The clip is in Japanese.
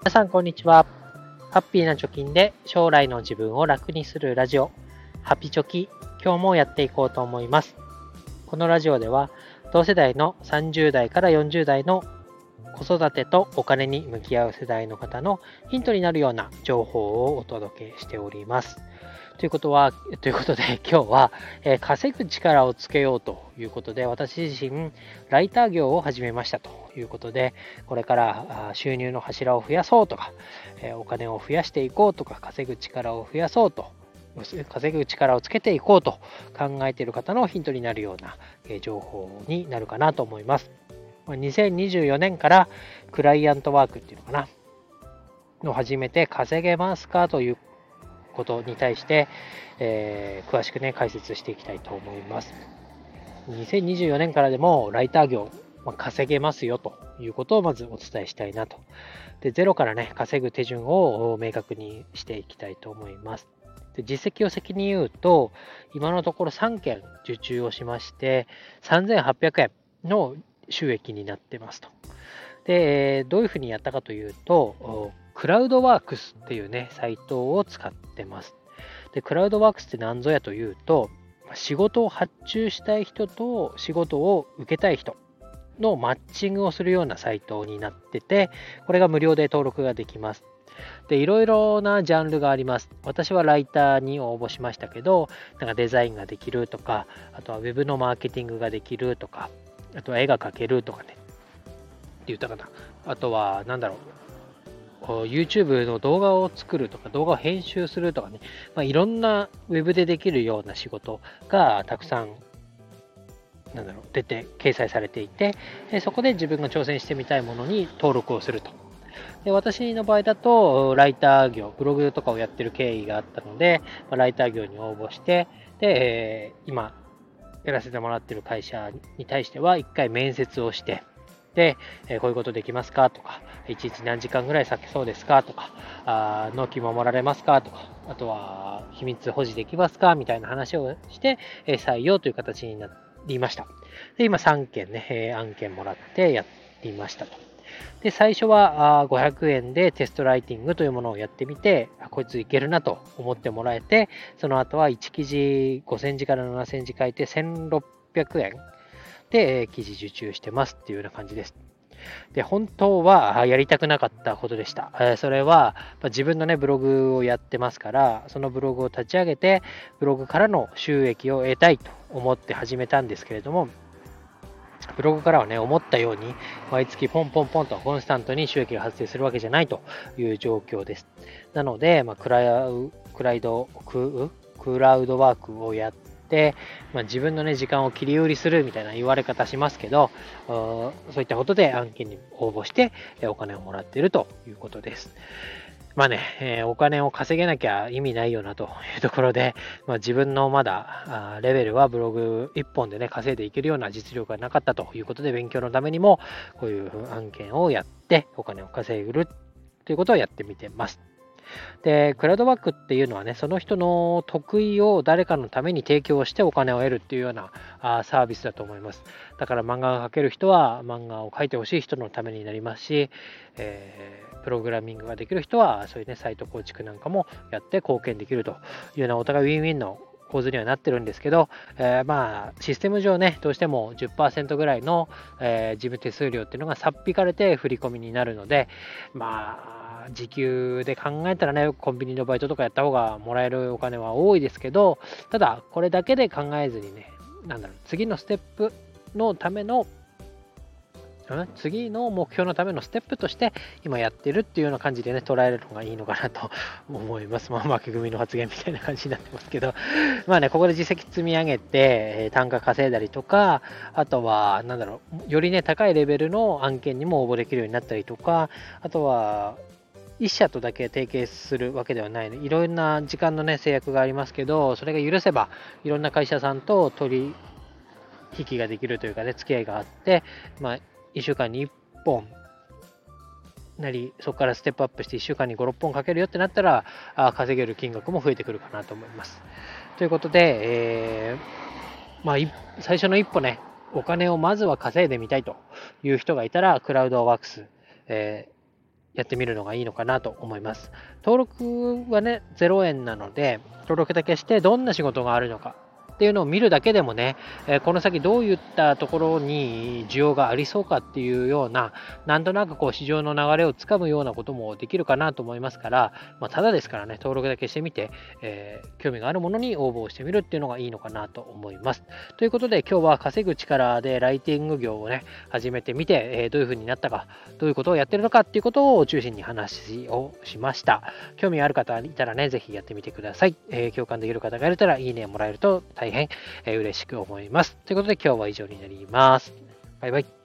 皆さんこんにちは。ハッピーな貯金で将来の自分を楽にするラジオ、ハピチョキ、今日もやっていこうと思います。このラジオでは、同世代の30代から40代の子育てとお金に向き合う世代の方のヒントになるような情報をお届けしております。ということは、ということで今日は、えー、稼ぐ力をつけようということで、私自身、ライター業を始めましたということで、これから収入の柱を増やそうとか、お金を増やしていこうとか、稼ぐ力を増やそうと、稼ぐ力をつけていこうと考えている方のヒントになるような情報になるかなと思います。2024年からクライアントワークっていうのかな、の始めて稼げますかということに対して、えー、詳しくね、解説していきたいと思います。2024年からでもライター業、まあ、稼げますよということをまずお伝えしたいなと。で、ゼロからね、稼ぐ手順を明確にしていきたいと思います。で実績を先に言うと、今のところ3件受注をしまして、3800円の収益になってますと。で、どういうふうにやったかというと、クラウドワークスっていうね、サイトを使ってます。で、クラウドワークスって何ぞやというと、仕事を発注したい人と仕事を受けたい人のマッチングをするようなサイトになってて、これが無料で登録ができます。で、いろいろなジャンルがあります。私はライターに応募しましたけど、なんかデザインができるとか、あとは Web のマーケティングができるとか、あとは絵が描けるとかね、って言ったかな。あとは、なんだろう、YouTube の動画を作るとか動画を編集するとかね、まあ、いろんな Web でできるような仕事がたくさんなんだろう出て掲載されていてそこで自分が挑戦してみたいものに登録をすると。で私の場合だとライター業ブログとかをやってる経緯があったので、まあ、ライター業に応募してでえ今やらせてもらってる会社に対しては1回面接をしてで、えこういうことできますかとか、いちいち何時間ぐらい避けそうですかとか、あ納期守られますかとか、あとは秘密保持できますかみたいな話をして、え採用という形になってりました。で、今3件ね、え案件もらってやりましたと。で、最初は500円でテストライティングというものをやってみて、こいついけるなと思ってもらえて、その後は1記事5センチから7センチ書いて1600円で、記事受注してますっていうような感じです。で、本当はやりたくなかったことでした。えそれはま自分のね、ブログをやってますから、そのブログを立ち上げて、ブログからの収益を得たいと思って始めたんですけれども、ブログからはね、思ったように、毎月ポンポンポンとコンスタントに収益が発生するわけじゃないという状況です。なので、まあ、クラウクライドク、クラウドワークをやって、まあ、自分の、ね、時間を切り売りするみたいな言われ方しますけど、そういったことで案件に応募してお金をもらっているということです。まあね、えー、お金を稼げなきゃ意味ないよなというところで、まあ、自分のまだレベルはブログ1本でね、稼いでいけるような実力がなかったということで、勉強のためにもこういう案件をやってお金を稼ぐということをやってみてます。で、クラウドバックっていうのはね、その人の得意を誰かのために提供してお金を得るっていうようなあサービスだと思います。だから漫画が描ける人は漫画を描いてほしい人のためになりますし、えー、プログラミングができる人はそういうね、サイト構築なんかもやって貢献できるというようなお互いウィンウィンの構図にはなってるんですけど、えー、まあ、システム上ね、どうしても10%ぐらいの、えー、事務手数料っていうのがさっ引かれて振り込みになるので、まあ、時給で考えたらね、コンビニのバイトとかやった方がもらえるお金は多いですけど、ただ、これだけで考えずにね、なんだろう、次のステップのための、次の目標のためのステップとして今やってるっていうような感じでね、捉えるのがいいのかなと 思います。まあ、負け組の発言みたいな感じになってますけど、まあね、ここで実績積み上げて、単価稼いだりとか、あとは、なんだろう、よりね、高いレベルの案件にも応募できるようになったりとか、あとは、1社とだけ提携するわけではないのいろんな時間の、ね、制約がありますけど、それが許せば、いろんな会社さんと取引ができるというかね、付き合いがあって、まあ、1週間に1本なり、そこからステップアップして1週間に5、6本かけるよってなったら、あ稼げる金額も増えてくるかなと思います。ということで、えー、まあ、最初の一歩ね、お金をまずは稼いでみたいという人がいたら、クラウドワークス、えーやってみるのがいいのかなと思います。登録はね、0円なので、登録だけしてどんな仕事があるのかっていうのを見るだけでもね、えこの先どういったところに需要がありそうかっていうような、なんとなくこう市場の流れをつかむようなこともできるかなと思いますから、まあ、ただですからね、登録だけしてみて、えー、興味があるものに応募してみるっていうのがいいのかなと思います。ということで今日は稼ぐ力でライティング業をね、始めてみて、えー、どういう風になったか、どういうことをやってるのかっていうことを中心に話をしました。興味ある方いたらね、ぜひやってみてください。えー、共感できる方がいたらいいねもらえると大変大変、嬉しく思います。ということで今日は以上になります。バイバイ。